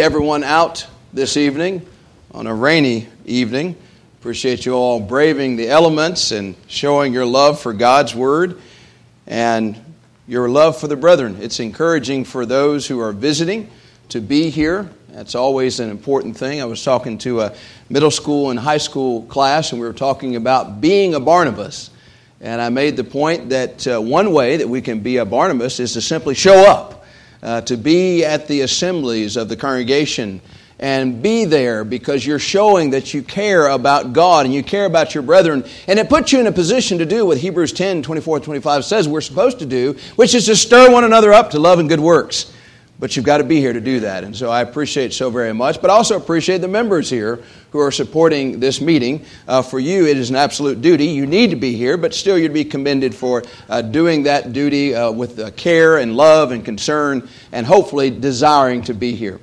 everyone out this evening on a rainy evening. Appreciate you all braving the elements and showing your love for God's Word and your love for the brethren. It's encouraging for those who are visiting to be here. That's always an important thing. I was talking to a middle school and high school class, and we were talking about being a Barnabas. And I made the point that uh, one way that we can be a Barnabas is to simply show up uh, to be at the assemblies of the congregation and be there because you're showing that you care about God and you care about your brethren. And it puts you in a position to do what Hebrews 10 24 25 says we're supposed to do, which is to stir one another up to love and good works. But you've got to be here to do that. And so I appreciate so very much, but I also appreciate the members here who are supporting this meeting. Uh, for you, it is an absolute duty. You need to be here, but still you'd be commended for uh, doing that duty uh, with uh, care and love and concern and hopefully desiring to be here.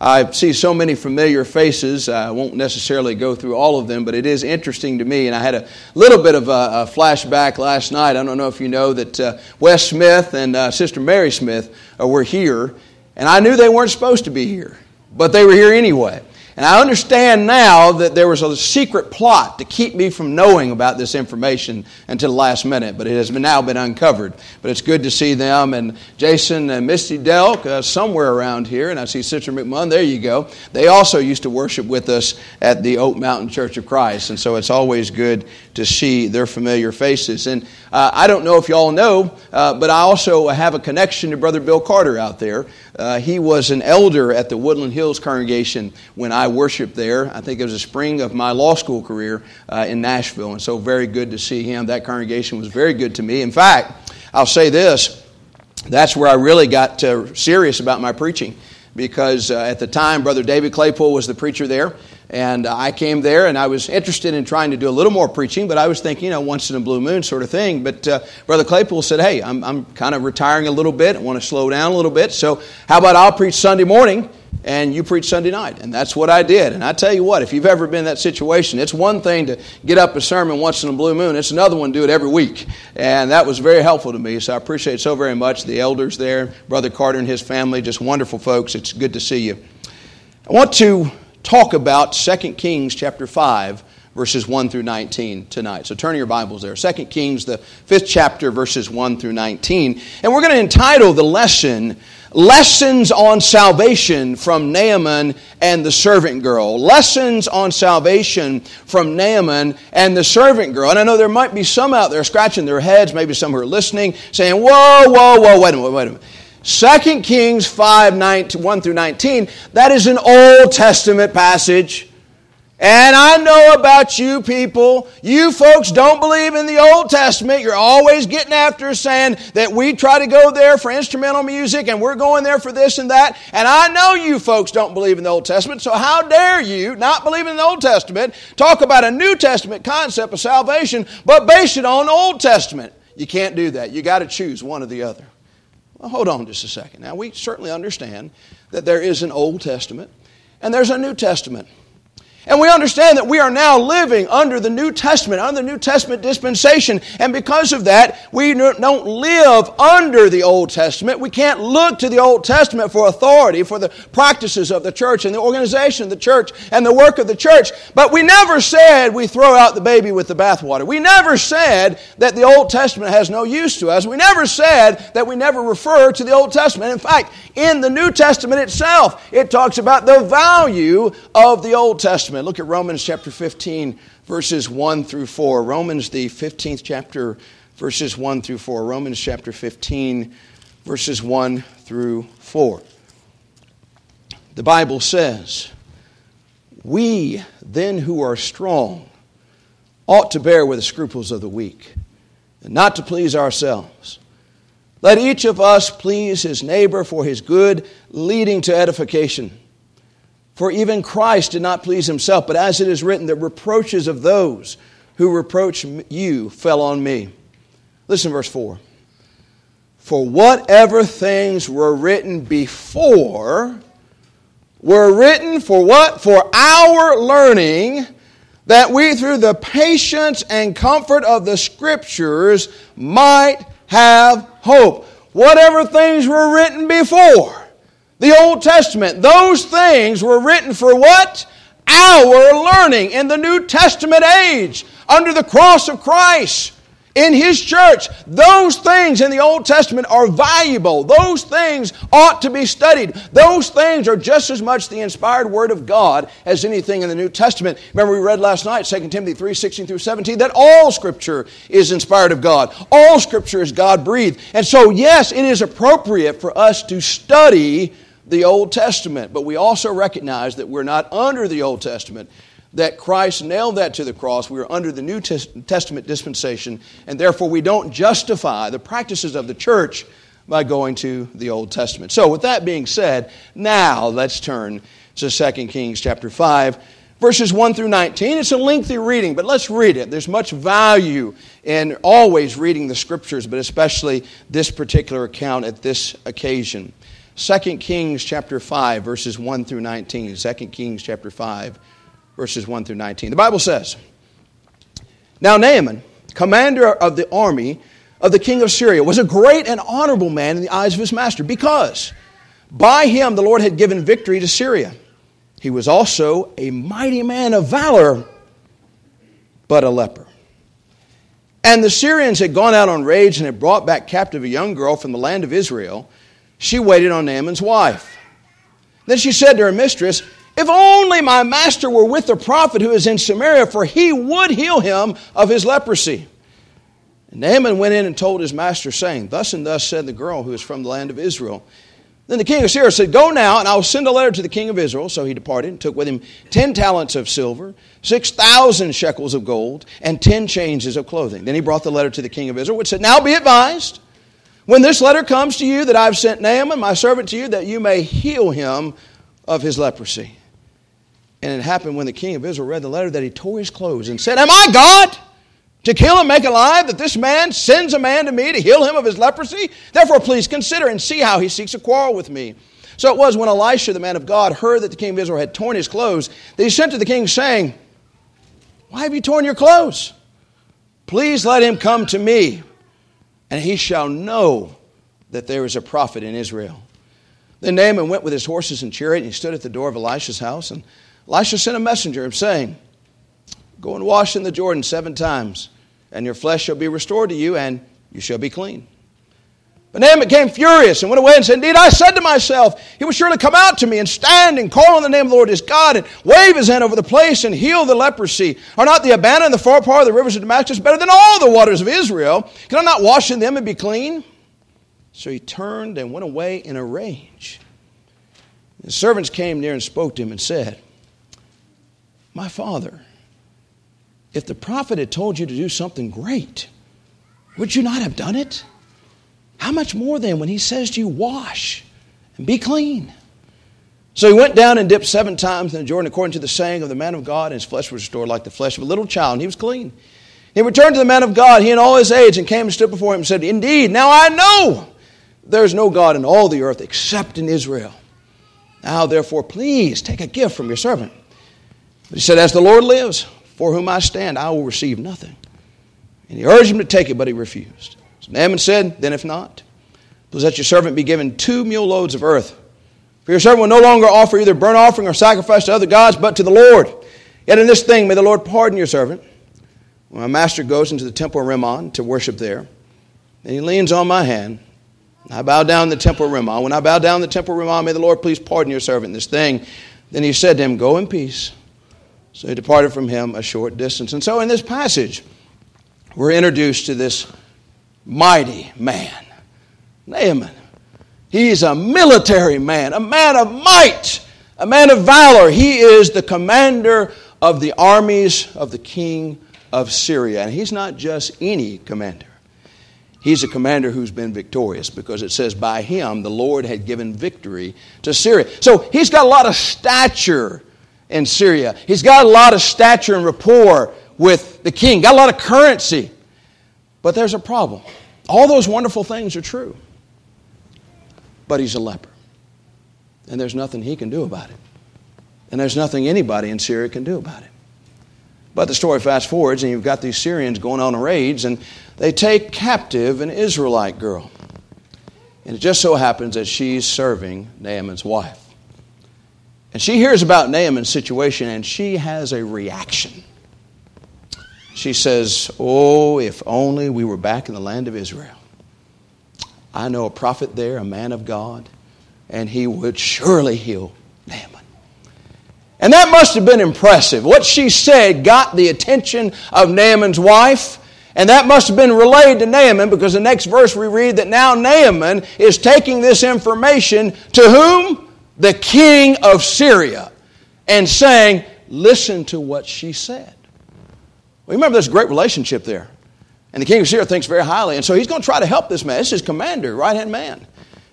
I see so many familiar faces. I won't necessarily go through all of them, but it is interesting to me. And I had a little bit of a, a flashback last night. I don't know if you know that uh, Wes Smith and uh, Sister Mary Smith uh, were here, and I knew they weren't supposed to be here, but they were here anyway. And I understand now that there was a secret plot to keep me from knowing about this information until the last minute, but it has now been uncovered. But it's good to see them and Jason and Misty Delk uh, somewhere around here, and I see Sister McMahon. There you go. They also used to worship with us at the Oak Mountain Church of Christ, and so it's always good to see their familiar faces. And uh, I don't know if you all know, uh, but I also have a connection to Brother Bill Carter out there. Uh, he was an elder at the Woodland Hills congregation when I worshiped there. I think it was the spring of my law school career uh, in Nashville, and so very good to see him. That congregation was very good to me. In fact, I'll say this that's where I really got uh, serious about my preaching because uh, at the time, Brother David Claypool was the preacher there. And I came there and I was interested in trying to do a little more preaching, but I was thinking, you know, once in a blue moon sort of thing. But uh, Brother Claypool said, hey, I'm, I'm kind of retiring a little bit. I want to slow down a little bit. So how about I'll preach Sunday morning and you preach Sunday night? And that's what I did. And I tell you what, if you've ever been in that situation, it's one thing to get up a sermon once in a blue moon, it's another one to do it every week. And that was very helpful to me. So I appreciate so very much the elders there, Brother Carter and his family, just wonderful folks. It's good to see you. I want to talk about 2 Kings chapter 5 verses 1 through 19 tonight. So turn your Bibles there. 2 Kings the 5th chapter verses 1 through 19. And we're going to entitle the lesson Lessons on Salvation from Naaman and the Servant Girl. Lessons on Salvation from Naaman and the Servant Girl. And I know there might be some out there scratching their heads, maybe some who are listening, saying, Whoa, whoa, whoa, wait a minute, wait a minute. 2 Kings 5, 19, 1 through 19, that is an Old Testament passage. And I know about you people. You folks don't believe in the Old Testament. You're always getting after saying that we try to go there for instrumental music and we're going there for this and that. And I know you folks don't believe in the Old Testament. So how dare you not believe in the Old Testament, talk about a New Testament concept of salvation, but base it on Old Testament? You can't do that. You got to choose one or the other. Well, hold on just a second. Now, we certainly understand that there is an Old Testament and there's a New Testament. And we understand that we are now living under the New Testament, under the New Testament dispensation. And because of that, we don't live under the Old Testament. We can't look to the Old Testament for authority for the practices of the church and the organization of the church and the work of the church. But we never said we throw out the baby with the bathwater. We never said that the Old Testament has no use to us. We never said that we never refer to the Old Testament. In fact, in the New Testament itself, it talks about the value of the Old Testament. Testament. Look at Romans chapter 15, verses 1 through 4. Romans, the 15th chapter, verses 1 through 4. Romans chapter 15, verses 1 through 4. The Bible says, We then who are strong ought to bear with the scruples of the weak, and not to please ourselves. Let each of us please his neighbor for his good, leading to edification. For even Christ did not please himself, but as it is written, the reproaches of those who reproach you fell on me. Listen, verse 4. For whatever things were written before were written for what? For our learning, that we through the patience and comfort of the Scriptures might have hope. Whatever things were written before The Old Testament, those things were written for what? Our learning in the New Testament age, under the cross of Christ in His church. Those things in the Old Testament are valuable. Those things ought to be studied. Those things are just as much the inspired Word of God as anything in the New Testament. Remember, we read last night, 2 Timothy 3 16 through 17, that all Scripture is inspired of God. All Scripture is God breathed. And so, yes, it is appropriate for us to study the Old Testament, but we also recognize that we're not under the Old Testament that Christ nailed that to the cross. We are under the New Testament dispensation, and therefore we don't justify the practices of the church by going to the Old Testament. So, with that being said, now let's turn to 2 Kings chapter 5, verses 1 through 19. It's a lengthy reading, but let's read it. There's much value in always reading the scriptures, but especially this particular account at this occasion. 2 Kings chapter 5, verses 1 through 19. 2 Kings chapter 5 verses 1 through 19. The Bible says, Now Naaman, commander of the army of the king of Syria, was a great and honorable man in the eyes of his master because by him the Lord had given victory to Syria. He was also a mighty man of valor, but a leper. And the Syrians had gone out on raids and had brought back captive a young girl from the land of Israel. She waited on Naaman's wife. Then she said to her mistress, if only my master were with the prophet who is in Samaria, for he would heal him of his leprosy. And Naaman went in and told his master, saying, Thus and thus said the girl who is from the land of Israel. Then the king of Syria said, Go now, and I will send a letter to the king of Israel. So he departed and took with him ten talents of silver, six thousand shekels of gold, and ten changes of clothing. Then he brought the letter to the king of Israel, which said, Now be advised, when this letter comes to you, that I have sent Naaman, my servant, to you, that you may heal him of his leprosy. And it happened when the king of Israel read the letter that he tore his clothes and said, Am I God to kill and make alive that this man sends a man to me to heal him of his leprosy? Therefore, please consider and see how he seeks a quarrel with me. So it was when Elisha, the man of God, heard that the king of Israel had torn his clothes that he sent to the king, saying, Why have you torn your clothes? Please let him come to me, and he shall know that there is a prophet in Israel. Then Naaman went with his horses and chariot, and he stood at the door of Elisha's house. And Elisha sent a messenger saying, Go and wash in the Jordan seven times, and your flesh shall be restored to you, and you shall be clean. But Naaman became furious and went away and said, Indeed, I said to myself, He will surely come out to me and stand and call on the name of the Lord his God and wave his hand over the place and heal the leprosy. Are not the Abana and the Pharpar of the rivers of Damascus better than all the waters of Israel? Can I not wash in them and be clean? So he turned and went away in a rage. The servants came near and spoke to him and said, my father, if the prophet had told you to do something great, would you not have done it? How much more then when he says to you, wash and be clean? So he went down and dipped seven times in the Jordan according to the saying of the man of God, and his flesh was restored like the flesh of a little child, and he was clean. He returned to the man of God, he and all his age, and came and stood before him and said, Indeed, now I know there is no God in all the earth except in Israel. Now, therefore, please take a gift from your servant. But he said, As the Lord lives, for whom I stand, I will receive nothing. And he urged him to take it, but he refused. So Naaman said, Then if not, please let your servant be given two mule loads of earth. For your servant will no longer offer either burnt offering or sacrifice to other gods, but to the Lord. Yet in this thing may the Lord pardon your servant. When my master goes into the temple of Rimmon to worship there, and he leans on my hand, I bow down in the temple of Rimmon. When I bow down in the temple of Rimmon, may the Lord please pardon your servant this thing. Then he said to him, Go in peace. So he departed from him a short distance. And so in this passage, we're introduced to this mighty man, Naaman. He's a military man, a man of might, a man of valor. He is the commander of the armies of the king of Syria. And he's not just any commander. He's a commander who's been victorious because it says, by him the Lord had given victory to Syria. So he's got a lot of stature in Syria. He's got a lot of stature and rapport with the king, got a lot of currency. But there's a problem. All those wonderful things are true. But he's a leper. And there's nothing he can do about it. And there's nothing anybody in Syria can do about it. But the story fast forwards, and you've got these Syrians going on raids, and they take captive an Israelite girl. And it just so happens that she's serving Naaman's wife. And she hears about Naaman's situation and she has a reaction. She says, Oh, if only we were back in the land of Israel. I know a prophet there, a man of God, and he would surely heal Naaman. And that must have been impressive. What she said got the attention of Naaman's wife. And that must have been relayed to Naaman because the next verse we read that now Naaman is taking this information to whom? The king of Syria. And saying, Listen to what she said. Well, remember, there's a great relationship there. And the king of Syria thinks very highly. And so he's going to try to help this man. This is his commander, right hand man.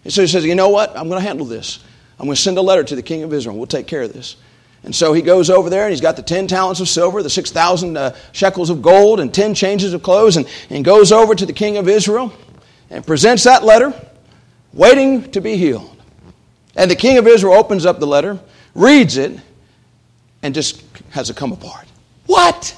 And so he says, You know what? I'm going to handle this. I'm going to send a letter to the king of Israel. We'll take care of this. And so he goes over there and he's got the 10 talents of silver, the 6,000 uh, shekels of gold, and 10 changes of clothes, and, and goes over to the king of Israel and presents that letter, waiting to be healed. And the king of Israel opens up the letter, reads it, and just has it come apart. What?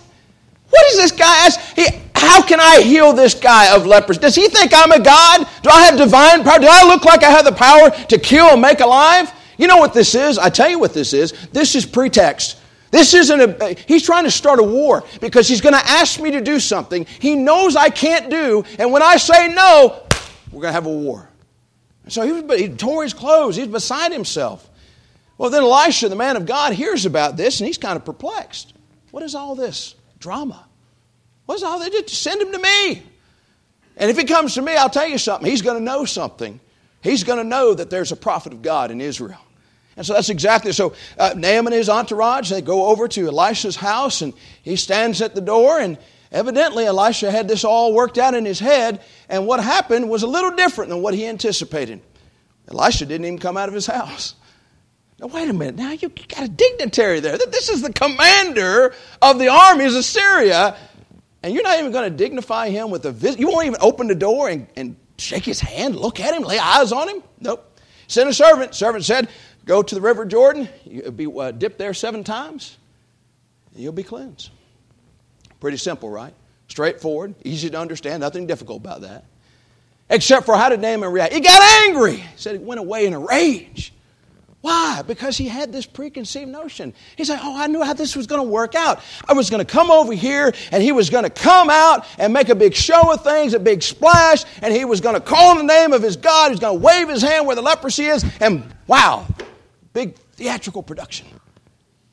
What is this guy ask? He, how can I heal this guy of leprosy? Does he think I'm a God? Do I have divine power? Do I look like I have the power to kill and make alive? You know what this is? I tell you what this is. This is pretext. This isn't a, he's trying to start a war because he's going to ask me to do something he knows I can't do. And when I say no, we're going to have a war. So he, he tore his clothes. He's beside himself. Well, then Elisha, the man of God, hears about this and he's kind of perplexed. What is all this drama? What's all they Just send him to me. And if he comes to me, I'll tell you something. He's going to know something. He's going to know that there's a prophet of God in Israel. And so that's exactly so. Uh, Naaman and his entourage they go over to Elisha's house, and he stands at the door. And evidently, Elisha had this all worked out in his head. And what happened was a little different than what he anticipated. Elisha didn't even come out of his house. Now, wait a minute. Now you got a dignitary there. This is the commander of the armies of Syria, and you're not even going to dignify him with a visit. You won't even open the door and, and shake his hand, look at him, lay eyes on him. Nope. Send a servant. Servant said, Go to the River Jordan, you'll be uh, dipped there seven times, and you'll be cleansed. Pretty simple, right? Straightforward, easy to understand, nothing difficult about that. Except for how did Naaman react? He got angry. He said he went away in a rage. Why? Because he had this preconceived notion. He said, oh, I knew how this was going to work out. I was going to come over here, and he was going to come out and make a big show of things, a big splash, and he was going to call on the name of his God. He's going to wave his hand where the leprosy is, and wow, big theatrical production.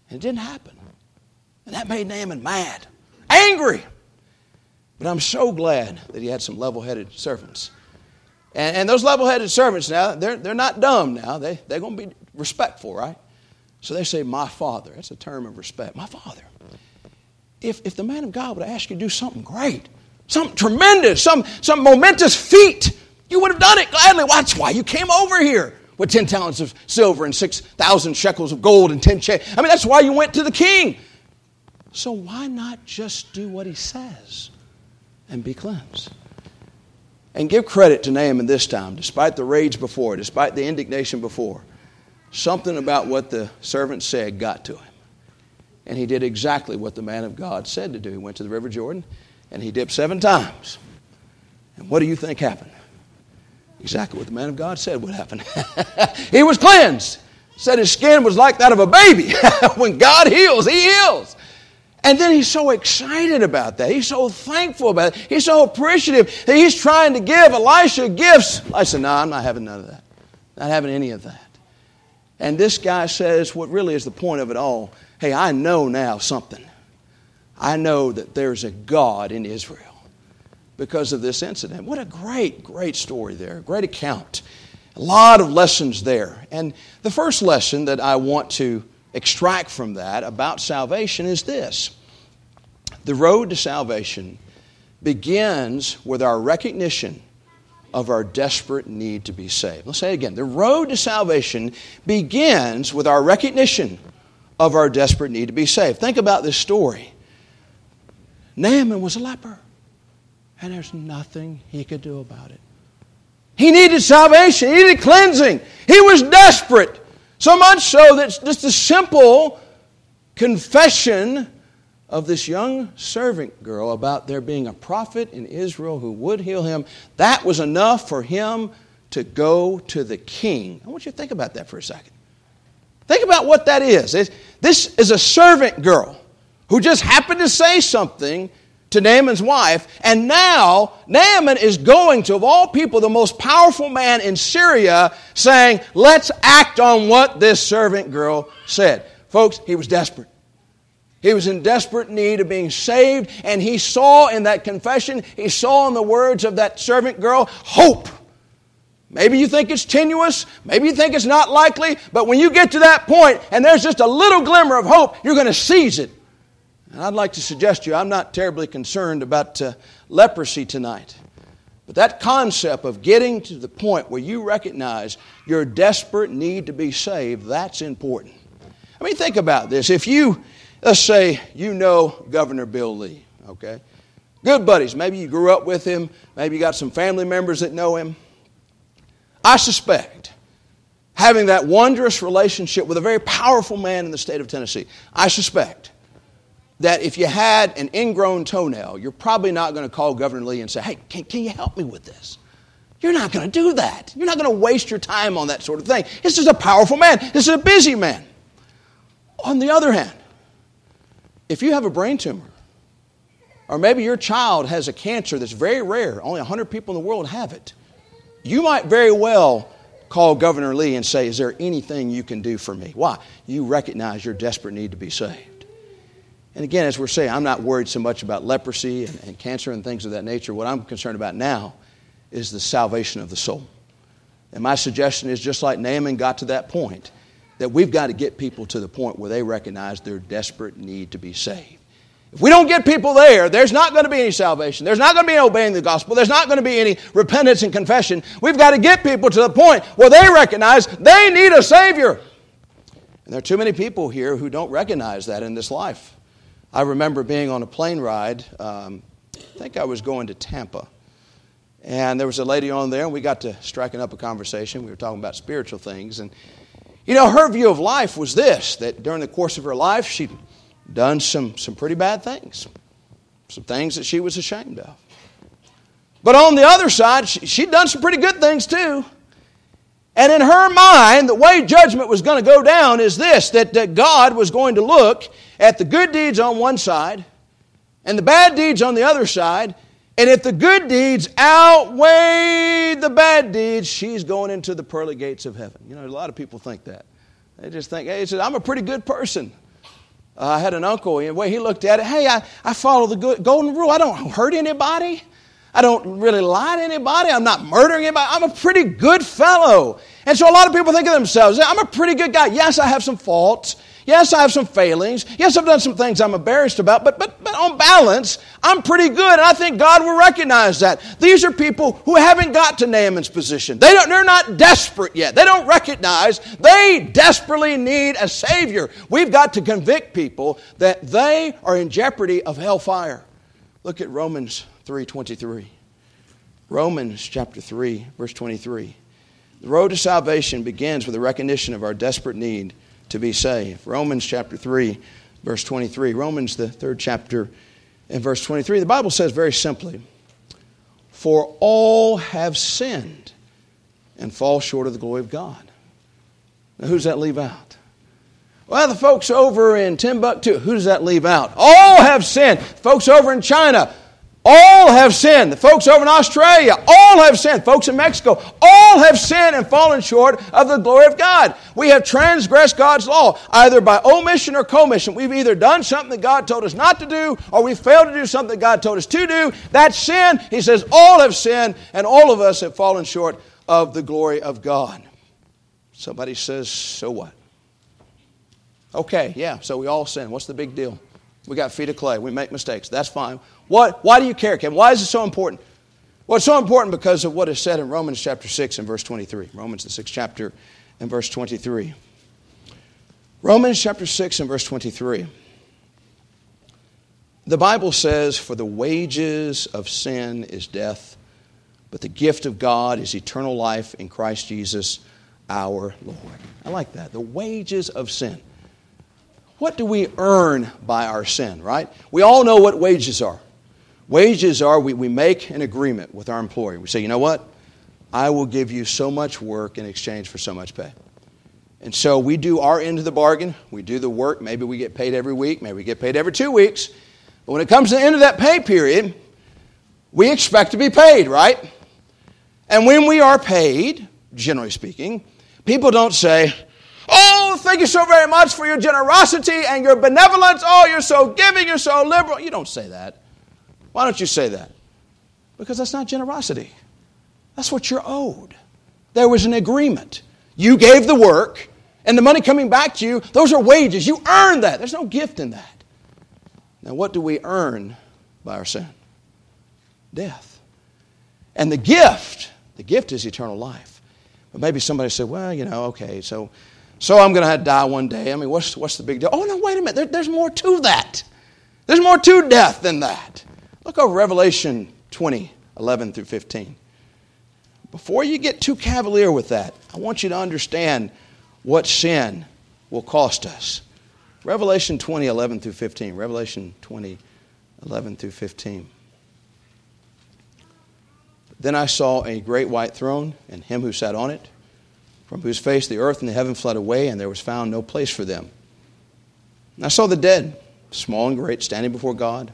And it didn't happen. And that made Naaman mad, angry. But I'm so glad that he had some level headed servants. And, and those level headed servants now, they're, they're not dumb now. They, they're going to be respectful, right? So they say, My father. That's a term of respect. My father. If, if the man of God would ask you to do something great, something tremendous, some, some momentous feat, you would have done it gladly. That's why you came over here with 10 talents of silver and 6,000 shekels of gold and 10 chains. I mean, that's why you went to the king. So why not just do what he says and be cleansed? And give credit to Naaman this time, despite the rage before, despite the indignation before. Something about what the servant said got to him. And he did exactly what the man of God said to do. He went to the River Jordan and he dipped seven times. And what do you think happened? Exactly what the man of God said would happen. he was cleansed. Said his skin was like that of a baby. when God heals, he heals. And then he's so excited about that. He's so thankful about it. He's so appreciative that he's trying to give Elisha gifts. I said, No, I'm not having none of that. Not having any of that. And this guy says, What really is the point of it all? Hey, I know now something. I know that there's a God in Israel because of this incident. What a great, great story there, great account. A lot of lessons there. And the first lesson that I want to extract from that about salvation is this the road to salvation begins with our recognition of our desperate need to be saved. Let's say it again. The road to salvation begins with our recognition of our desperate need to be saved. Think about this story. Naaman was a leper and there's nothing he could do about it. He needed salvation, he needed cleansing. He was desperate. So much so that just a simple confession of this young servant girl about there being a prophet in Israel who would heal him, that was enough for him to go to the king. I want you to think about that for a second. Think about what that is. This is a servant girl who just happened to say something to Naaman's wife, and now Naaman is going to, of all people, the most powerful man in Syria, saying, Let's act on what this servant girl said. Folks, he was desperate. He was in desperate need of being saved, and he saw in that confession, he saw in the words of that servant girl, hope. Maybe you think it's tenuous, maybe you think it's not likely, but when you get to that point and there's just a little glimmer of hope, you're going to seize it. And I'd like to suggest to you, I'm not terribly concerned about uh, leprosy tonight. But that concept of getting to the point where you recognize your desperate need to be saved, that's important. I mean, think about this. If you, let's say, you know Governor Bill Lee, okay? Good buddies. Maybe you grew up with him. Maybe you got some family members that know him. I suspect having that wondrous relationship with a very powerful man in the state of Tennessee, I suspect that if you had an ingrown toenail, you're probably not going to call Governor Lee and say, hey, can, can you help me with this? You're not going to do that. You're not going to waste your time on that sort of thing. This is a powerful man, this is a busy man. On the other hand, if you have a brain tumor, or maybe your child has a cancer that's very rare, only 100 people in the world have it, you might very well call Governor Lee and say, Is there anything you can do for me? Why? You recognize your desperate need to be saved. And again, as we're saying, I'm not worried so much about leprosy and, and, cancer and things of that nature. What I'm concerned about now is the salvation of the soul. And my suggestion is just like Naaman got to that point, that we've got to get people to the point where they recognize their desperate need to be saved. If we don't get people there, there's not going to be any salvation. There's not going to be any obeying the gospel. There's not going to be any repentance and confession. We've got to get people to the point where they recognize they need a Savior. And there are too many people here who don't recognize that in this life. I remember being on a plane ride. Um, I think I was going to Tampa. And there was a lady on there, and we got to striking up a conversation. We were talking about spiritual things. And, you know, her view of life was this that during the course of her life, she'd done some, some pretty bad things, some things that she was ashamed of. But on the other side, she, she'd done some pretty good things too. And in her mind, the way judgment was going to go down is this that, that God was going to look at the good deeds on one side and the bad deeds on the other side. And if the good deeds outweigh the bad deeds, she's going into the pearly gates of heaven. You know, a lot of people think that. They just think, hey, he said, I'm a pretty good person. Uh, I had an uncle, and the way he looked at it, hey, I, I follow the good, golden rule. I don't hurt anybody. I don't really lie to anybody. I'm not murdering anybody. I'm a pretty good fellow. And so a lot of people think of themselves, I'm a pretty good guy. Yes, I have some faults. Yes, I have some failings. Yes, I've done some things I'm embarrassed about, but, but, but on balance, I'm pretty good, and I think God will recognize that. These are people who haven't got to Naaman's position. They don't, they're not desperate yet. They don't recognize they desperately need a Savior. We've got to convict people that they are in jeopardy of hellfire. Look at Romans 3.23. Romans chapter 3, verse 23. The road to salvation begins with a recognition of our desperate need to be saved. Romans chapter 3, verse 23. Romans, the third chapter, and verse 23. The Bible says very simply, For all have sinned and fall short of the glory of God. Now, who does that leave out? Well, the folks over in Timbuktu, who does that leave out? All have sinned. Folks over in China, all have sinned. The folks over in Australia, all have sinned. Folks in Mexico, all have sinned and fallen short of the glory of God. We have transgressed God's law, either by omission or commission. We've either done something that God told us not to do, or we failed to do something that God told us to do. That's sin. He says, all have sinned, and all of us have fallen short of the glory of God. Somebody says, so what? Okay, yeah, so we all sin. What's the big deal? We got feet of clay. We make mistakes. That's fine. What, why do you care, Kevin? Why is it so important? Well, it's so important because of what is said in Romans chapter 6 and verse 23. Romans, the sixth chapter, and verse 23. Romans chapter 6 and verse 23. The Bible says, For the wages of sin is death, but the gift of God is eternal life in Christ Jesus our Lord. I like that. The wages of sin. What do we earn by our sin, right? We all know what wages are. Wages are we, we make an agreement with our employer. We say, you know what? I will give you so much work in exchange for so much pay. And so we do our end of the bargain. We do the work. Maybe we get paid every week. Maybe we get paid every two weeks. But when it comes to the end of that pay period, we expect to be paid, right? And when we are paid, generally speaking, people don't say, Oh, thank you so very much for your generosity and your benevolence. Oh, you're so giving, you're so liberal. You don't say that. Why don't you say that? Because that's not generosity. That's what you're owed. There was an agreement. You gave the work, and the money coming back to you, those are wages. You earned that. There's no gift in that. Now, what do we earn by our sin? Death. And the gift, the gift is eternal life. But maybe somebody said, well, you know, okay, so, so I'm going to to die one day. I mean, what's, what's the big deal? Oh, no, wait a minute. There, there's more to that. There's more to death than that. Look over Revelation 20, 11 through 15. Before you get too cavalier with that, I want you to understand what sin will cost us. Revelation 20, 11 through 15. Revelation 20, 11 through 15. Then I saw a great white throne and him who sat on it, from whose face the earth and the heaven fled away, and there was found no place for them. And I saw the dead, small and great, standing before God.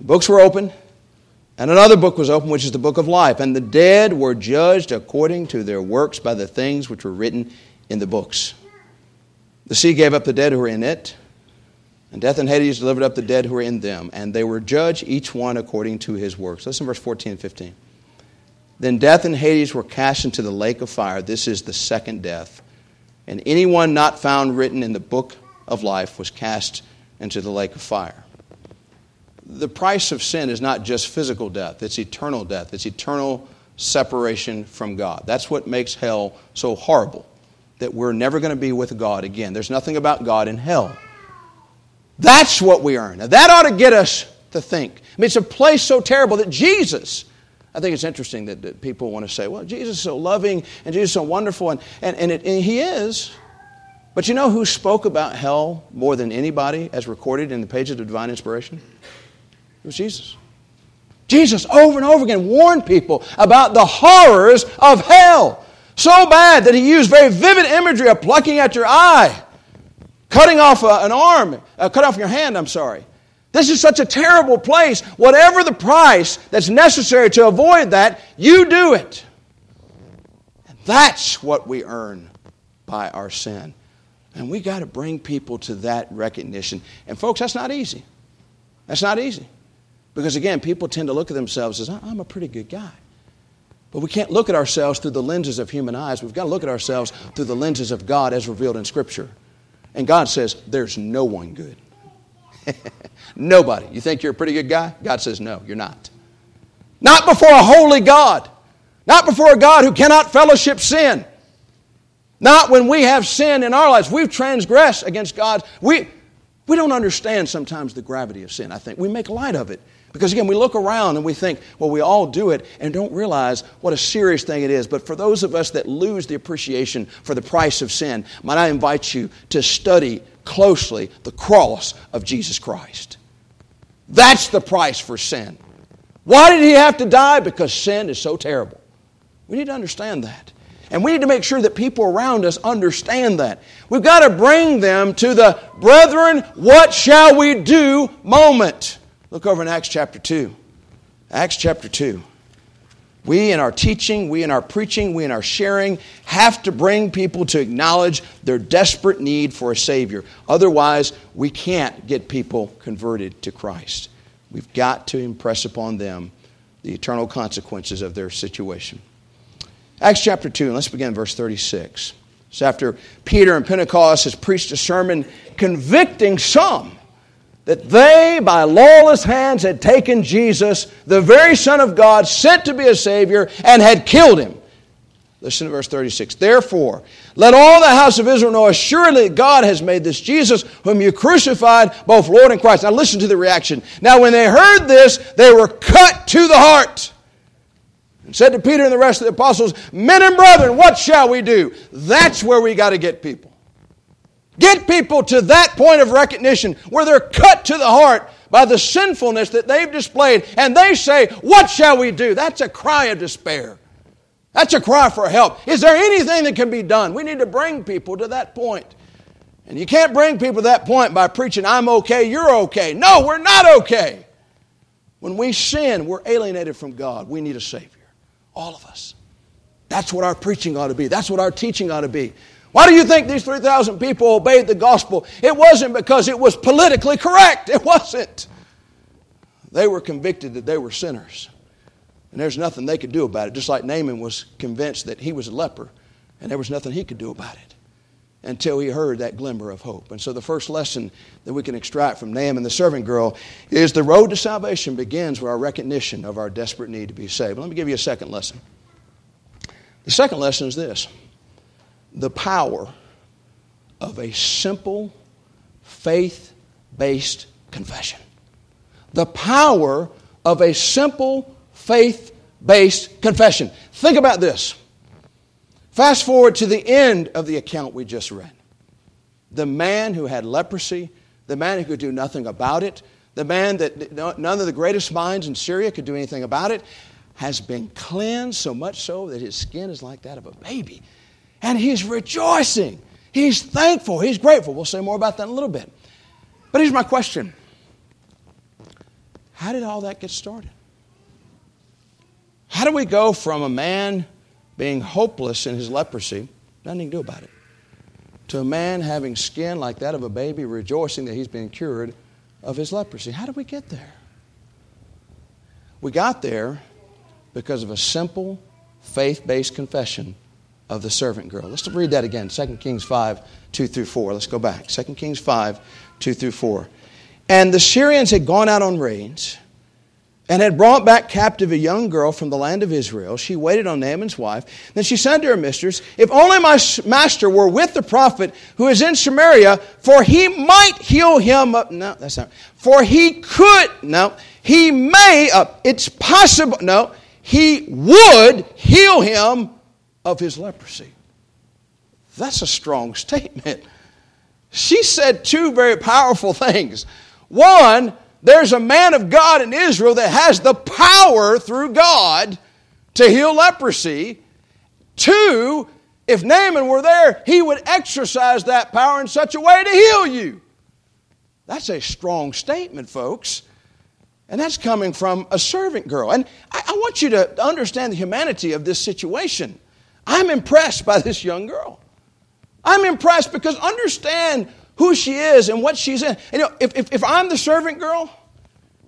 Books were open. And another book was open, which is the book of life. And the dead were judged according to their works by the things which were written in the books. The sea gave up the dead who were in it, and death and Hades delivered up the dead who were in them, and they were judged each one according to his works. Listen verse 14 and 15. Then death and Hades were cast into the lake of fire. This is the second death. And anyone not found written in the book of life was cast into the lake of fire the price of sin is not just physical death, it's eternal death. It's eternal separation from God. That's what makes hell so horrible, that we're never going to be with God again. There's nothing about God in hell. That's what we earn. Now, that ought to get us to think. I mean, it's a place so terrible that Jesus, I think it's interesting that, that people want to say, well, Jesus is so loving and Jesus is so wonderful, and, and, and, it, and he is. But you know who spoke about hell more than anybody as recorded in the pages of divine inspiration? It was Jesus. Jesus over and over again warned people about the horrors of hell. So bad that he used very vivid imagery of plucking at your eye, cutting off a, an arm, uh, cut off your hand, I'm sorry. This is such a terrible place. Whatever the price that's necessary to avoid that, you do it. And that's what we earn by our sin. And we got to bring people to that recognition. And folks, that's not easy. That's not easy. Because again, people tend to look at themselves as, I'm a pretty good guy. But we can't look at ourselves through the lenses of human eyes. We've got to look at ourselves through the lenses of God as revealed in Scripture. And God says, There's no one good. Nobody. You think you're a pretty good guy? God says, No, you're not. Not before a holy God. Not before a God who cannot fellowship sin. Not when we have sin in our lives. We've transgressed against God. We, we don't understand sometimes the gravity of sin, I think. We make light of it because again, we look around and we think, well, we all do it and don't realize what a serious thing it is. But for those of us that lose the appreciation for the price of sin, might I invite you to study closely the cross of Jesus Christ. That's the price for sin. Why did he have to die? Because sin is so terrible. We need to understand that. And we need to make sure that people around us understand that. We've got to bring them to the brethren, what shall we do moment. Look over in Acts chapter 2. Acts chapter 2. We in our teaching, we in our preaching, we in our sharing have to bring people to acknowledge their desperate need for a Savior. Otherwise, we can't get people converted to Christ. We've got to impress upon them the eternal consequences of their situation. Acts chapter 2, let's begin verse 36. It's after Peter and Pentecost has preached a sermon convicting some that they, by lawless hands, had taken Jesus, the very Son of God, sent to be a Savior, and had killed him. Listen to verse 36. Therefore, let all the house of Israel know assuredly God has made this Jesus, whom you crucified, both Lord and Christ. Now listen to the reaction. Now, when they heard this, they were cut to the heart. And said to Peter and the rest of the apostles, Men and brethren, what shall we do? That's where we got to get people. Get people to that point of recognition where they're cut to the heart by the sinfulness that they've displayed, and they say, What shall we do? That's a cry of despair. That's a cry for help. Is there anything that can be done? We need to bring people to that point. And you can't bring people to that point by preaching, I'm okay, you're okay. No, we're not okay. When we sin, we're alienated from God. We need a Savior. All of us. That's what our preaching ought to be. That's what our teaching ought to be. Why do you think these 3,000 people obeyed the gospel? It wasn't because it was politically correct. It wasn't. They were convicted that they were sinners. And there's nothing they could do about it. Just like Naaman was convinced that he was a leper, and there was nothing he could do about it until he heard that glimmer of hope. And so, the first lesson that we can extract from Naaman, and the servant girl, is the road to salvation begins with our recognition of our desperate need to be saved. Let me give you a second lesson. The second lesson is this the power of a simple, faith based confession. The power of a simple, faith based confession. Think about this. Fast forward to the end of the account we just read. The man who had leprosy, the man who could do nothing about it, the man that none of the greatest minds in Syria could do anything about it, has been cleansed so much so that his skin is like that of a baby. And he's rejoicing. He's thankful. He's grateful. We'll say more about that in a little bit. But here's my question How did all that get started? How do we go from a man being hopeless in his leprosy, nothing to do about it, to a man having skin like that of a baby, rejoicing that he's been cured of his leprosy? How did we get there? We got there because of a simple, faith based confession of the servant girl. Let's read that again 2 Kings 5 2 through 4. Let's go back. 2 Kings 5 2 through 4. And the Syrians had gone out on raids and had brought back captive a young girl from the land of Israel. She waited on Naaman's wife. Then she said to her mistress, If only my master were with the prophet who is in Samaria, for he might heal him up. No, that's not. For he could, no, he may, it's possible, no, he would heal him of his leprosy. That's a strong statement. She said two very powerful things. One, there's a man of God in Israel that has the power through God to heal leprosy. Two, if Naaman were there, he would exercise that power in such a way to heal you. That's a strong statement, folks. And that's coming from a servant girl. And I, I, want you to understand the humanity of this situation. I'm impressed by this young girl. I'm impressed because understand who she is and what she's in. And, you know, if, if, if I'm the servant girl,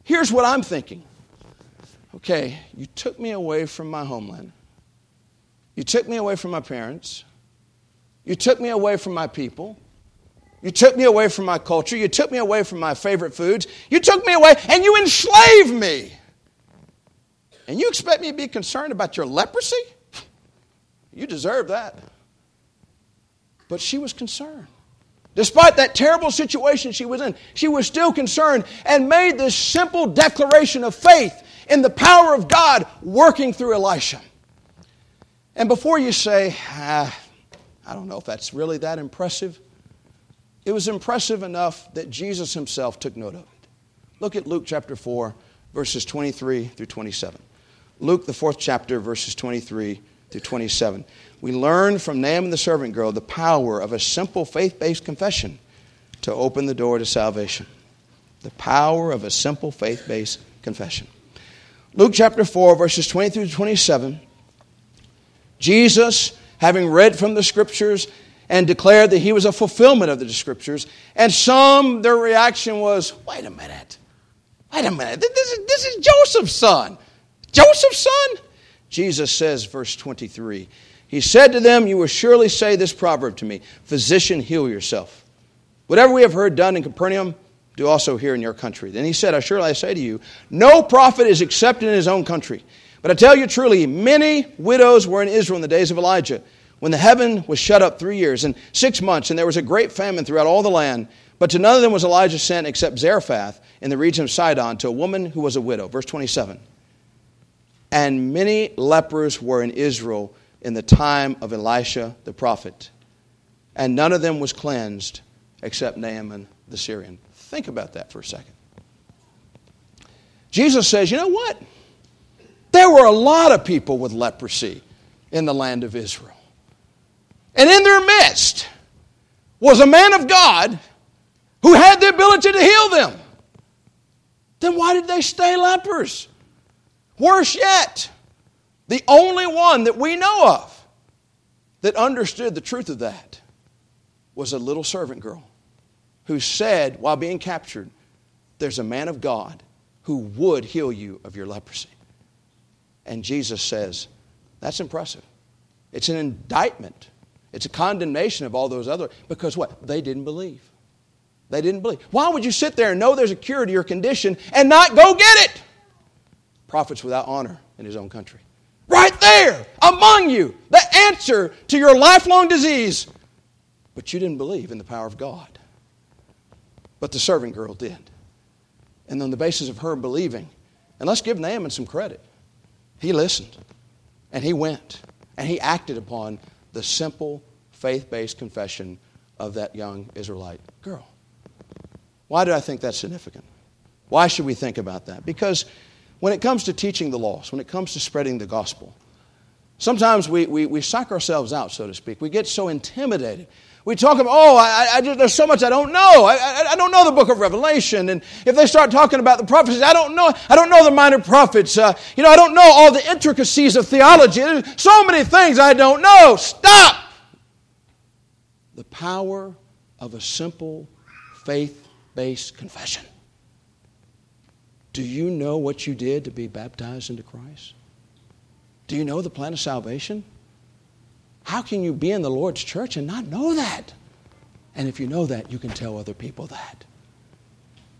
here's what I'm thinking. Okay, you took me away from my homeland. You took me away from my parents. You took me away from my people. You took me away from my culture. You took me away from my favorite foods. You took me away and you enslaved me. And you expect me to be concerned about your leprosy? You deserve that. But she was concerned. Despite that terrible situation she was in, she was still concerned and made this simple declaration of faith in the power of God working through Elisha. And before you say, ah, I don't know if that's really that impressive, it was impressive enough that Jesus himself took note of it. Look at Luke chapter 4, verses 23 through 27. Luke, the fourth chapter, verses 23 through 27 we learn from Naaman the servant girl the power of a simple faith based confession to open the door to salvation. The power of a simple faith based confession. Luke chapter 4, verses 20 through 27. Jesus, having read from the scriptures and declared that he was a fulfillment of the scriptures, and some, their reaction was, wait a minute, wait a minute, this is, this is Joseph's son. Joseph's son? Jesus says, verse 23, he said to them, You will surely say this proverb to me Physician, heal yourself. Whatever we have heard done in Capernaum, do also here in your country. Then he said, I Surely I say to you, no prophet is accepted in his own country. But I tell you truly, many widows were in Israel in the days of Elijah, when the heaven was shut up three years and six months, and there was a great famine throughout all the land. But to none of them was Elijah sent except Zarephath in the region of Sidon to a woman who was a widow. Verse 27. And many lepers were in Israel in the time of Elisha the prophet, and none of them was cleansed except Naaman the Syrian. Think about that for a second. Jesus says, you know what? There were a lot of people with leprosy in the land of Israel. And in their midst was a man of God who had the ability to heal them. Then why did they stay lepers? Worse yet, the only one that we know of that understood the truth of that was a little servant girl who said, while being captured, There's a man of God who would heal you of your leprosy. And Jesus says, That's impressive. It's an indictment, it's a condemnation of all those other, because what? They didn't believe. They didn't believe. Why would you sit there and know there's a cure to your condition and not go get it? Prophets without honor in his own country. Right there, among you, the answer to your lifelong disease. But you didn't believe in the power of God. But the servant girl did. And on the basis of her believing, and let's give Naaman some credit, he listened and he went and he acted upon the simple faith based confession of that young Israelite girl. Why do I think that's significant? Why should we think about that? Because when it comes to teaching the lost, when it comes to spreading the gospel, sometimes we, we, we psych ourselves out, so to speak. We get so intimidated. We talk about, oh, I, I just, there's so much I don't know. I, I, I, don't know the book of Revelation. And if they start talking about the prophecies, I don't know. I don't know the minor prophets. Uh, you know, I don't know all the intricacies of theology. There's so many things I don't know. Stop! The power of a simple faith based confession. Do you know what you did to be baptized into Christ? Do you know the plan of salvation? How can you be in the Lord's church and not know that? And if you know that, you can tell other people that.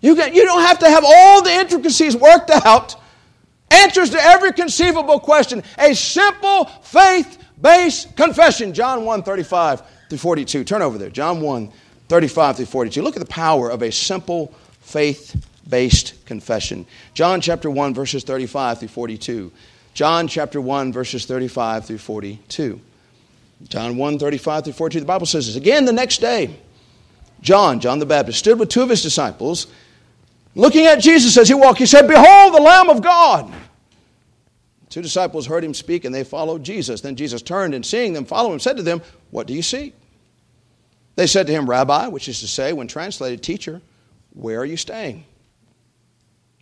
You, can, you don't have to have all the intricacies worked out, answers to every conceivable question. A simple faith based confession. John 1 35 through 42. Turn over there. John 1 35 through 42. Look at the power of a simple faith based confession. John chapter 1, verses 35 through 42. John chapter 1, verses 35 through 42. John 1, 35 through 42. The Bible says this. Again, the next day, John, John the Baptist, stood with two of his disciples, looking at Jesus as he walked. He said, Behold, the Lamb of God. Two disciples heard him speak, and they followed Jesus. Then Jesus turned and seeing them follow him, said to them, What do you seek? They said to him, Rabbi, which is to say, when translated, teacher, where are you staying?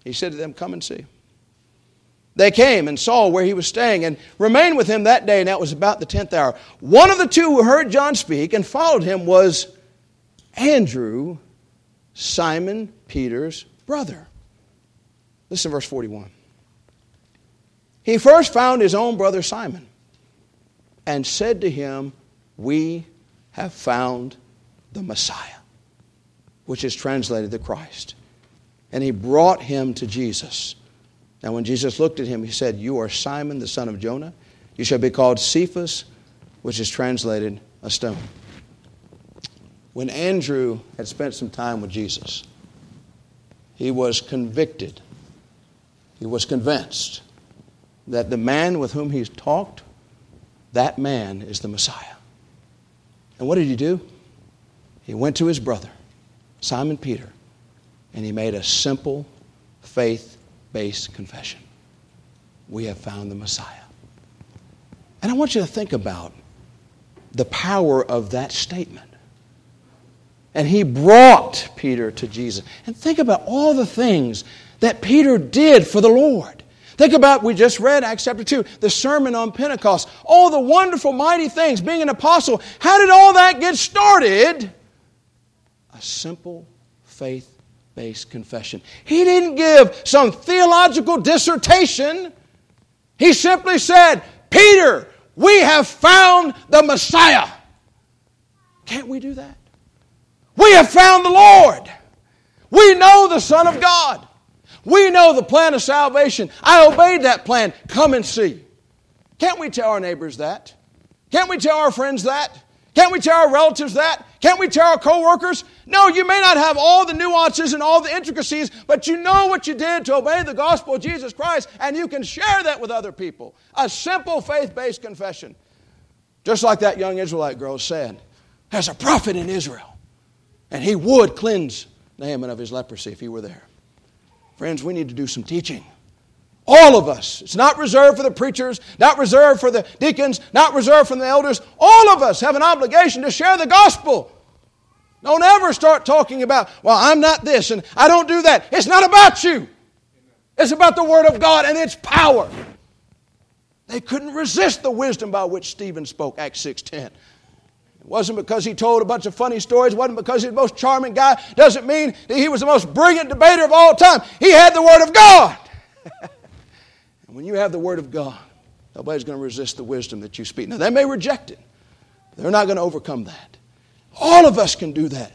He said to them, Come and see. They came and saw where he was staying and remained with him that day, and that was about the tenth hour. One of the two who heard John speak and followed him was Andrew, Simon Peter's brother. Listen to verse 41. He first found his own brother Simon and said to him, We have found the Messiah, which is translated the Christ. And he brought him to Jesus. Now, when Jesus looked at him, he said, You are Simon, the son of Jonah. You shall be called Cephas, which is translated a stone. When Andrew had spent some time with Jesus, he was convicted, he was convinced that the man with whom he's talked, that man is the Messiah. And what did he do? He went to his brother, Simon Peter, and he made a simple, faith based confession. We have found the Messiah. And I want you to think about the power of that statement. And he brought Peter to Jesus. And think about all the things that Peter did for the Lord. Think about, we just read Acts chapter 2, the sermon on Pentecost. All the wonderful, mighty things, being an apostle. How did all that get started? A simple faith based confession. He didn't give some theological dissertation. He simply said, Peter, we have found the Messiah. Can't we do that? We have found the Lord. We know the Son of God. We know the plan of salvation. I obeyed that plan. Come and see. Can't we tell our neighbors that? Can't we tell our friends that? Can't we tell our relatives that? Can't we tell our coworkers? No, you may not have all the nuances and all the intricacies, but you know what you did to obey the gospel of Jesus Christ, and you can share that with other people. A simple faith based confession. Just like that young Israelite girl said, there's a prophet in Israel, and he would cleanse Naaman of his leprosy if he were there. Friends, we need to do some teaching. All of us. It's not reserved for the preachers, not reserved for the deacons, not reserved for the elders. All of us have an obligation to share the gospel. Don't ever start talking about, well, I'm not this and I don't do that. It's not about you. It's about the Word of God and its power. They couldn't resist the wisdom by which Stephen spoke, Acts 6.10. It wasn't because he told a bunch of funny stories. It wasn't because he's the most charming guy. Doesn't mean that he was the most brilliant debater of all time. He had the Word of God. when you have the Word of God, nobody's going to resist the wisdom that you speak. Now, they may reject it. They're not going to overcome that. All of us can do that.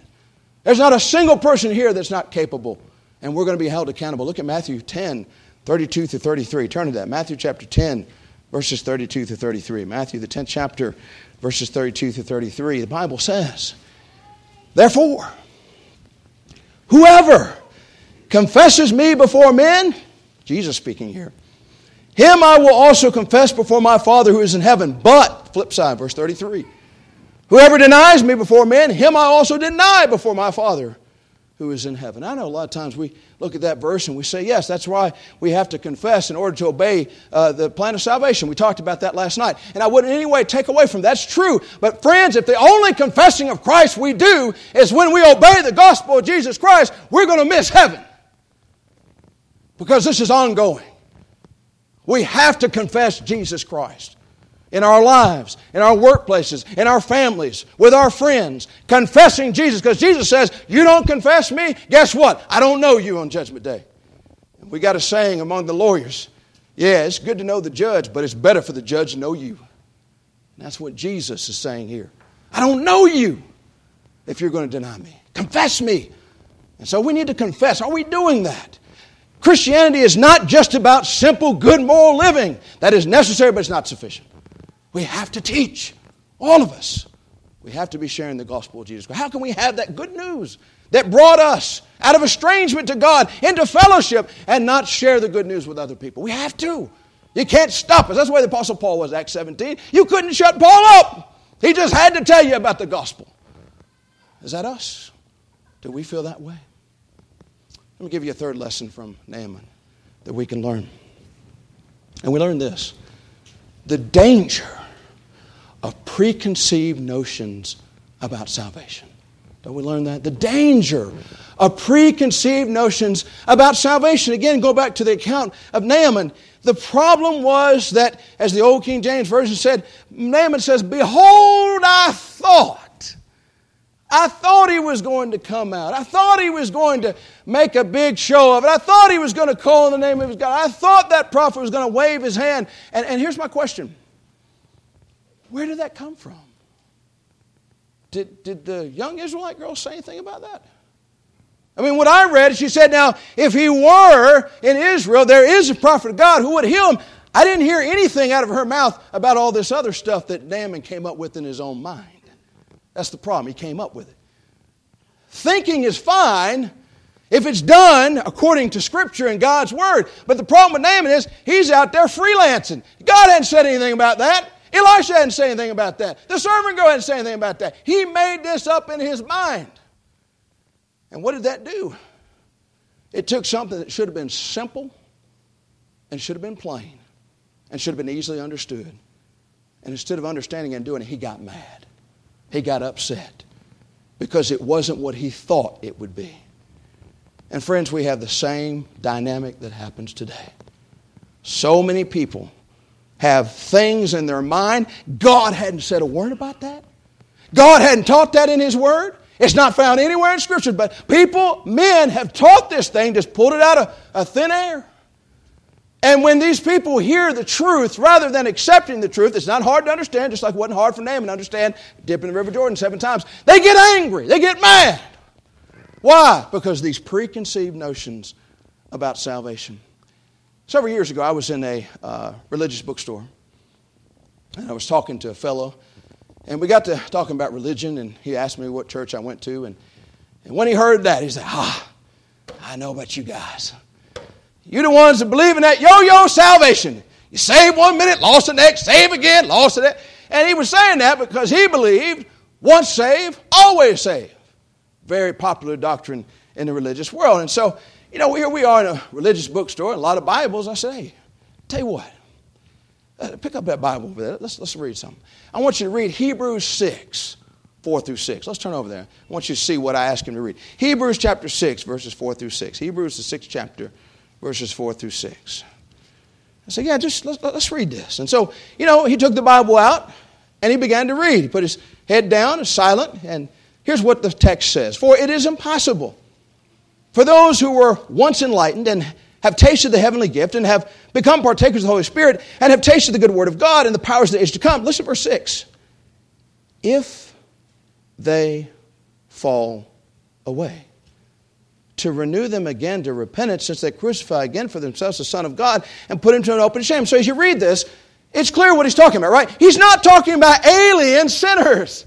There's not a single person here that's not capable, and we're going to be held accountable. Look at Matthew 10, 32 through 33. Turn to that. Matthew chapter 10, verses 32 through 33. Matthew, the 10th chapter, verses 32 through 33. The Bible says, Therefore, whoever confesses me before men, Jesus speaking here, him I will also confess before my Father who is in heaven. But, flip side, verse 33. Whoever denies me before men, him I also deny before my Father who is in heaven. I know a lot of times we look at that verse and we say, yes, that's why we have to confess in order to obey uh, the plan of salvation. We talked about that last night. And I wouldn't in any way take away from that. That's true. But friends, if the only confessing of Christ we do is when we obey the gospel of Jesus Christ, we're going to miss heaven. Because this is ongoing. We have to confess Jesus Christ in our lives, in our workplaces, in our families, with our friends, confessing Jesus. Because Jesus says, You don't confess me, guess what? I don't know you on Judgment Day. We got a saying among the lawyers yeah, it's good to know the judge, but it's better for the judge to know you. And that's what Jesus is saying here. I don't know you if you're going to deny me. Confess me. And so we need to confess. Are we doing that? Christianity is not just about simple, good moral living. That is necessary, but it's not sufficient. We have to teach, all of us. We have to be sharing the gospel of Jesus Christ. How can we have that good news that brought us out of estrangement to God into fellowship and not share the good news with other people? We have to. You can't stop us. That's way the Apostle Paul was, Acts 17. You couldn't shut Paul up. He just had to tell you about the gospel. Is that us? Do we feel that way? Let me give you a third lesson from Naaman that we can learn. And we learn this the danger of preconceived notions about salvation. Don't we learn that? The danger of preconceived notions about salvation. Again, go back to the account of Naaman. The problem was that, as the old King James Version said, Naaman says, Behold, I thought. I thought he was going to come out. I thought he was going to make a big show of it. I thought he was going to call in the name of his God. I thought that prophet was going to wave his hand. And, and here's my question where did that come from? Did, did the young Israelite girl say anything about that? I mean, what I read, she said, now, if he were in Israel, there is a prophet of God who would heal him. I didn't hear anything out of her mouth about all this other stuff that Naaman came up with in his own mind. That's the problem. He came up with it. Thinking is fine if it's done according to Scripture and God's Word. But the problem with Naaman is he's out there freelancing. God hadn't said anything about that. Elisha hadn't said anything about that. The servant girl hadn't said anything about that. He made this up in his mind. And what did that do? It took something that should have been simple and should have been plain and should have been easily understood. And instead of understanding and doing it, he got mad. He got upset because it wasn't what he thought it would be. And friends, we have the same dynamic that happens today. So many people have things in their mind. God hadn't said a word about that. God hadn't taught that in His Word. It's not found anywhere in Scripture, but people, men, have taught this thing, just pulled it out of, of thin air. And when these people hear the truth, rather than accepting the truth, it's not hard to understand, just like it wasn't hard for Naaman to understand dipping the River Jordan seven times. They get angry, they get mad. Why? Because these preconceived notions about salvation. Several years ago, I was in a uh, religious bookstore, and I was talking to a fellow, and we got to talking about religion, and he asked me what church I went to, and, and when he heard that, he said, Ah, I know about you guys. You're the ones that believe in that yo yo salvation. You save one minute, lost the next, save again, lost the next. And he was saying that because he believed once saved, always saved. Very popular doctrine in the religious world. And so you know, here we are in a religious bookstore, a lot of Bibles. I say, hey, Tell you what, uh, pick up that Bible over there. Let's, let's read something. I want you to read Hebrews 6, 4 through 6. Let's turn over there. I want you to see what I asked him to read. Hebrews chapter 6, verses 4 through 6. Hebrews, the sixth chapter, verses 4 through 6. I said, Yeah, just let's, let's read this. And so, you know, he took the Bible out and he began to read. He put his head down, silent, and here's what the text says For it is impossible for those who were once enlightened and have tasted the heavenly gift and have become partakers of the Holy Spirit and have tasted the good word of God and the powers that is to come. Listen to verse 6. If they fall away, to renew them again to repentance, since they crucify again for themselves the Son of God and put him to an open shame. So as you read this, it's clear what he's talking about, right? He's not talking about alien sinners.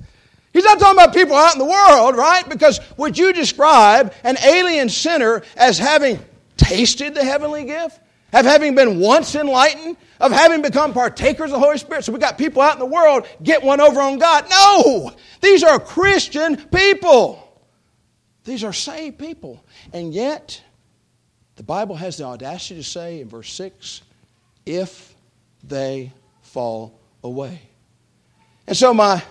He's not talking about people out in the world, right? Because would you describe an alien sinner as having tasted the heavenly gift? Of having been once enlightened? Of having become partakers of the Holy Spirit? So we got people out in the world get one over on God. No! These are Christian people. These are saved people. And yet, the Bible has the audacity to say in verse 6 if they fall away. And so my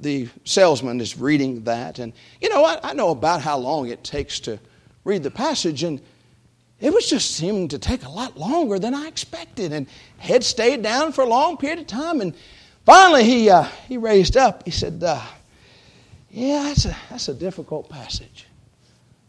the salesman is reading that, and you know, I, I know about how long it takes to read the passage, and it was just seeming to take a lot longer than I expected. And head stayed down for a long period of time, and finally he uh, he raised up. He said, uh, "Yeah, that's a that's a difficult passage."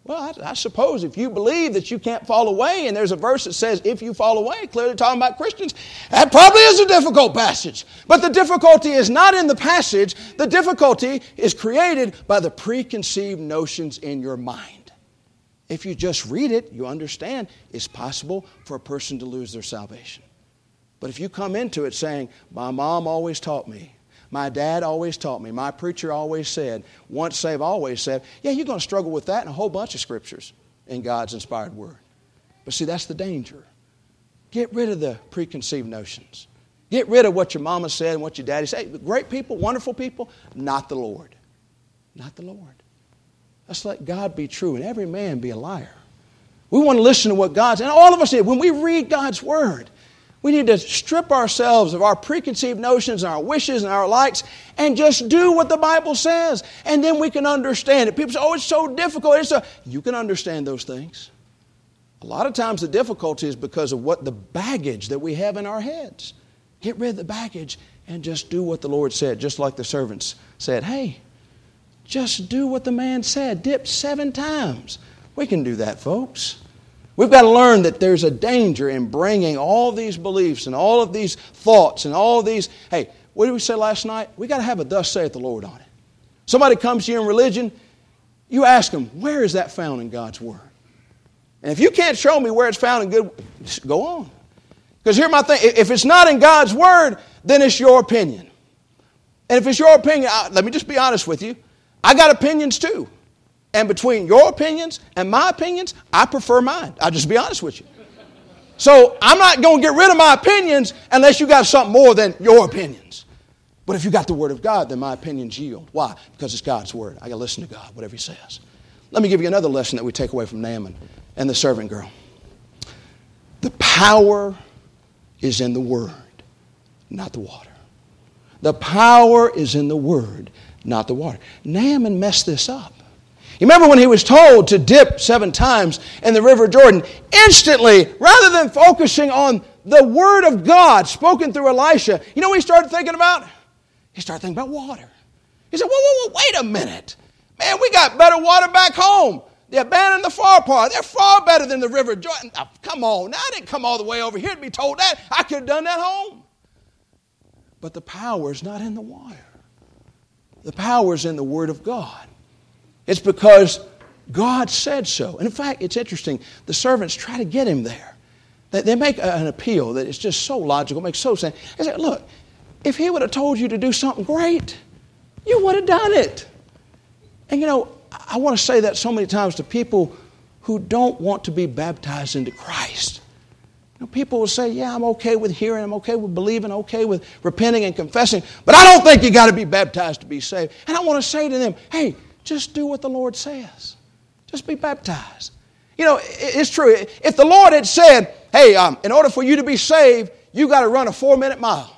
Well, I, I, suppose if you believe that you can't fall away, and there's a verse that says, if you fall away, clearly talking about Christians, that probably is a difficult passage. But the difficulty is not in the passage, the difficulty is created by the preconceived notions in your mind. If you just read it, you understand it's possible for a person to lose their salvation. But if you come into it saying, My mom always taught me, my dad always taught me. My preacher always said, once saved, always saved. Yeah, you're going to struggle with that in a whole bunch of scriptures in God's inspired word. But see, that's the danger. Get rid of the preconceived notions. Get rid of what your mama said and what your daddy said. Great people, wonderful people, not the Lord. Not the Lord. Let's let God be true and every man be a liar. We want to listen to what God's, and all of us did. When we read God's word, we need to strip ourselves of our preconceived notions and our wishes and our likes and just do what the Bible says. And then we can understand it. People say, oh, it's so difficult. It's so, you can understand those things. A lot of times the difficulty is because of what the baggage that we have in our heads. Get rid of the baggage and just do what the Lord said, just like the servants said, hey, just do what the man said. Dip seven times. We can do that, folks. We've got to learn that there's a danger in bringing all these beliefs and all of these thoughts and all these. Hey, what did we say last night? We got to have a thus saith the Lord on it. Somebody comes to you in religion, you ask them, where is that found in God's Word? And if you can't show me where it's found in good, go on. Because here's my thing if it's not in God's Word, then it's your opinion. And if it's your opinion, I, let me just be honest with you. I got opinions too. And between your opinions and my opinions, I prefer mine. I'll just be honest with you. So I'm not going to get rid of my opinions unless you got something more than your opinions. But if you got the Word of God, then my opinions yield. Why? Because it's God's Word. I got to listen to God, whatever He says. Let me give you another lesson that we take away from Naaman and the servant girl. The power is in the Word, not the water. The power is in the Word, not the water. Naaman messed this up. You remember when he was told to dip seven times in the River Jordan? Instantly, rather than focusing on the Word of God spoken through Elisha, you know what he started thinking about? He started thinking about water. He said, whoa, whoa, whoa, wait a minute. Man, we got better water back home. The Abana and the Pharpar. they're far better than the River Jordan. Now, come on, now I didn't come all the way over here to be told that. I could have done that home. But the power is not in the water. The power is in the Word of God. It's because God said so. And in fact, it's interesting. The servants try to get him there. They, they make an appeal that is just so logical, makes so sense. They say, look, if he would have told you to do something great, you would have done it. And you know, I want to say that so many times to people who don't want to be baptized into Christ. You know, people will say, Yeah, I'm okay with hearing, I'm okay with believing, okay with repenting and confessing, but I don't think you got to be baptized to be saved. And I want to say to them, Hey, just do what the Lord says. Just be baptized. You know, it's true. If the Lord had said, hey, um, in order for you to be saved, you got to run a four minute mile.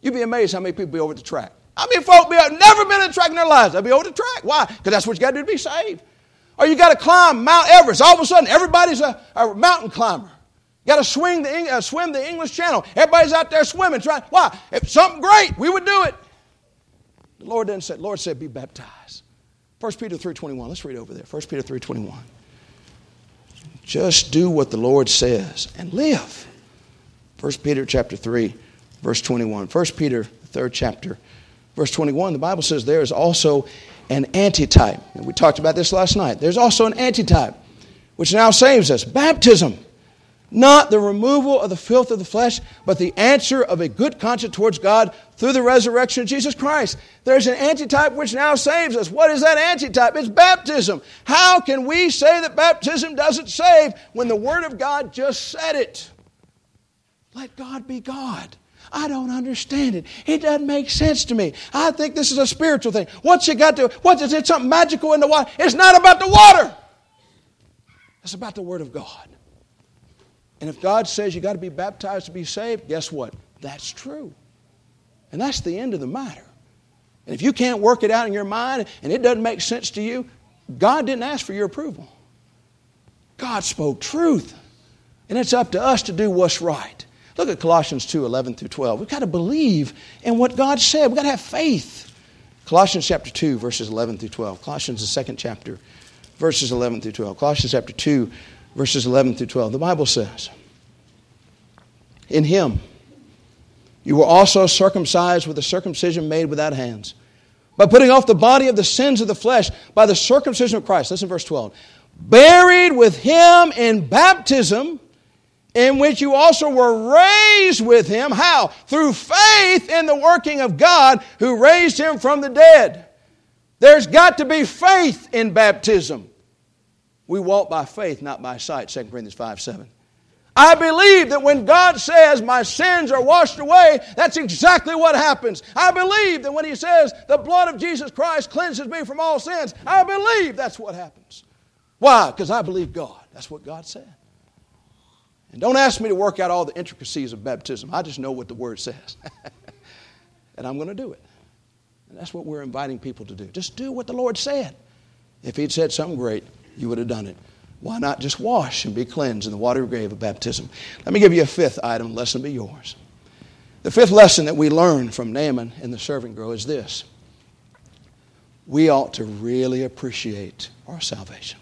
You'd be amazed how many people be over the track. I mean, folk be never been in a track in their lives. They'll be over the track. Why? Because that's what you got to do to be saved. Or you got to climb Mount Everest. All of a sudden, everybody's a, a mountain climber. You got to swing the, uh, swim the English Channel. Everybody's out there swimming. Trying, why? If something great, we would do it. The Lord then said, Lord said, be baptized. 1 Peter 3.21. Let's read over there. 1 Peter 3.21. Just do what the Lord says and live. 1 Peter chapter 3, verse 21. 1 Peter, third chapter, verse 21, the Bible says there is also an antitype. And we talked about this last night. There's also an antitype, which now saves us. Baptism not the removal of the filth of the flesh, but the answer of a good conscience towards God through the resurrection of Jesus Christ. There's an antitype which now saves us. What is that antitype? It's baptism. How can we say that baptism doesn't save when the Word of God just said it? Let God be God. I don't understand it. It doesn't make sense to me. I think this is a spiritual thing. What's it got to, what is it, something magical in the water? It's not about the water. It's about the Word of God. And if God says you got to be baptized to be saved, guess what? That's true. And that's the end of the matter. And if you can't work it out in your mind and it doesn't make sense to you, God didn't ask for your approval. God spoke truth. And it's up to us to do what's right. Look at Colossians 2 11 through 12. We've got to believe in what God said. We've got to have faith. Colossians chapter 2, verses 11 through 12. Colossians, the second chapter, verses 11 through 12. Colossians chapter 2, verses 11 through 12. The Bible says, In him you were also circumcised with a circumcision made without hands, by putting off the body of the sins of the flesh by the circumcision of Christ. Listen, verse 12. Buried with him in baptism, in which you also were raised with him. How? Through faith in the working of God who raised him from the dead. There's got to be faith in baptism. We walk by faith, not by sight, 2 Corinthians 5 7. I believe that when God says my sins are washed away, that's exactly what happens. I believe that when He says the blood of Jesus Christ cleanses me from all sins, I believe that's what happens. Why? Because I believe God. That's what God said. And don't ask me to work out all the intricacies of baptism. I just know what the Word says. and I'm going to do it. And that's what we're inviting people to do. Just do what the Lord said. If He'd said something great, you would have done it. Why not just wash and be cleansed in the watery grave of baptism? Let me give you a fifth item, lesson be yours. The fifth lesson that we learn from Naaman in the servant girl is this we ought to really appreciate our salvation.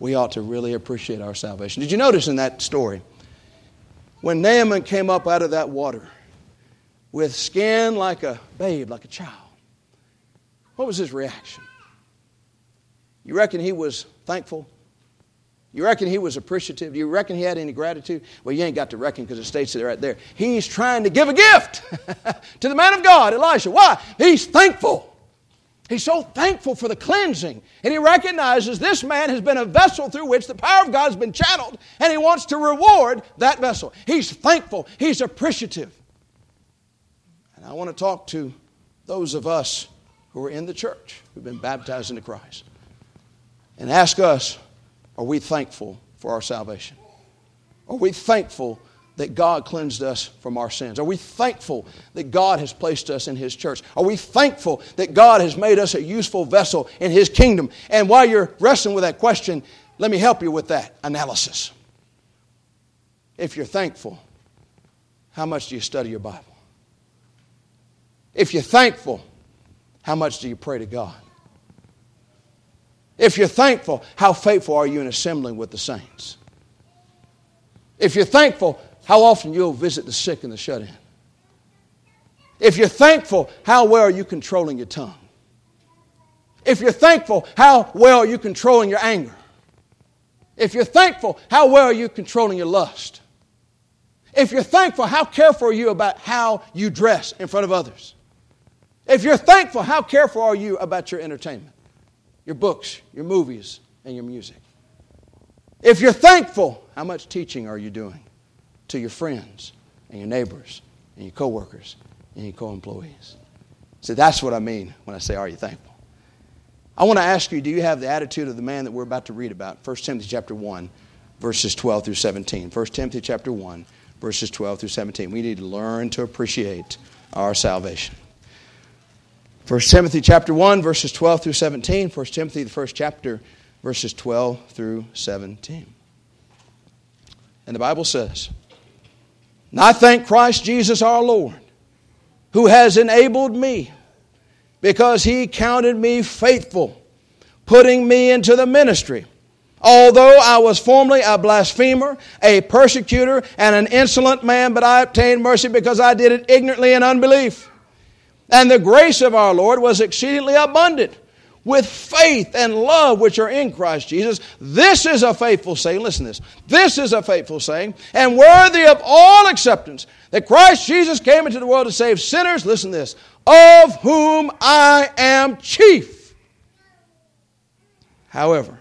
We ought to really appreciate our salvation. Did you notice in that story? When Naaman came up out of that water with skin like a babe, like a child, what was his reaction? You reckon he was thankful? You reckon he was appreciative? Do you reckon he had any gratitude? Well, you ain't got to reckon because it states it right there. He's trying to give a gift to the man of God, Elisha. Why? He's thankful. He's so thankful for the cleansing. And he recognizes this man has been a vessel through which the power of God has been channeled, and he wants to reward that vessel. He's thankful. He's appreciative. And I want to talk to those of us who are in the church who've been baptized into Christ and ask us are we thankful for our salvation? Are we thankful that God cleansed us from our sins? Are we thankful that God has placed us in His church? Are we thankful that God has made us a useful vessel in His kingdom? And while you're wrestling with that question, let me help you with that analysis. If you're thankful, how much do you study your Bible? If you're thankful, how much do you pray to God? If you're thankful, how faithful are you in assembling with the saints? If you're thankful, how often you'll visit the sick and the shut in? If you're thankful, how well are you controlling your tongue? If you're thankful, how well are you controlling your anger? If you're thankful, how well are you controlling your lust? If you're thankful, how careful are you about how you dress in front of others? If you're thankful, how careful are you about your entertainment? Your books, your movies, and your music. If you're thankful, how much teaching are you doing to your friends and your neighbors and your coworkers and your co-employees? So that's what I mean when I say, are you thankful? I want to ask you, do you have the attitude of the man that we're about to read about? 1 Timothy chapter 1, verses 12 through 17. 1 Timothy chapter 1, verses 12 through 17. We need to learn to appreciate our salvation. 1 Timothy chapter 1, verses 12 through 17. 1 Timothy, the first chapter, verses 12 through 17. And the Bible says, And I thank Christ Jesus our Lord, who has enabled me, because he counted me faithful, putting me into the ministry. Although I was formerly a blasphemer, a persecutor, and an insolent man, but I obtained mercy because I did it ignorantly in unbelief. And the grace of our Lord was exceedingly abundant with faith and love which are in Christ Jesus. This is a faithful saying. Listen to this. This is a faithful saying and worthy of all acceptance that Christ Jesus came into the world to save sinners. Listen to this. Of whom I am chief. However,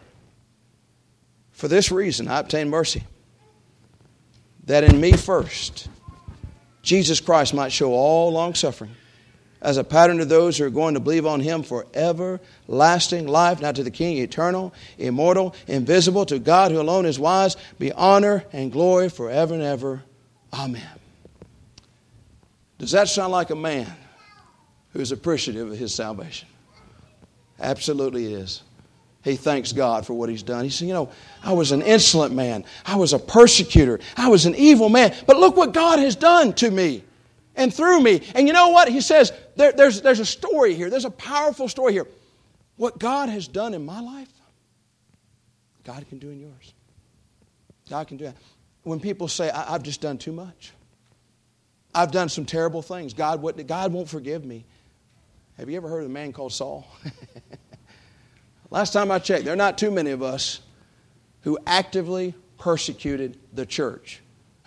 for this reason I obtained mercy, that in me first Jesus Christ might show all long suffering as a pattern to those who are going to believe on him for everlasting life, not to the King, eternal, immortal, invisible, to God who alone is wise, be honor and glory forever and ever. Amen. Does that sound like a man who's appreciative of his salvation? Absolutely is. He thanks God for what he's done. He said, You know, I was an insolent man. I was a persecutor. I was an evil man. But look what God has done to me and through me. And you know what? He says, there, there's, there's a story here. There's a powerful story here. What God has done in my life, God can do in yours. God can do it. When people say, I, have just done too much, I've done some terrible things, God, what, God won't forgive me. Have you ever heard of a man called Saul? Last time I checked, there are not too many of us who actively persecuted the church.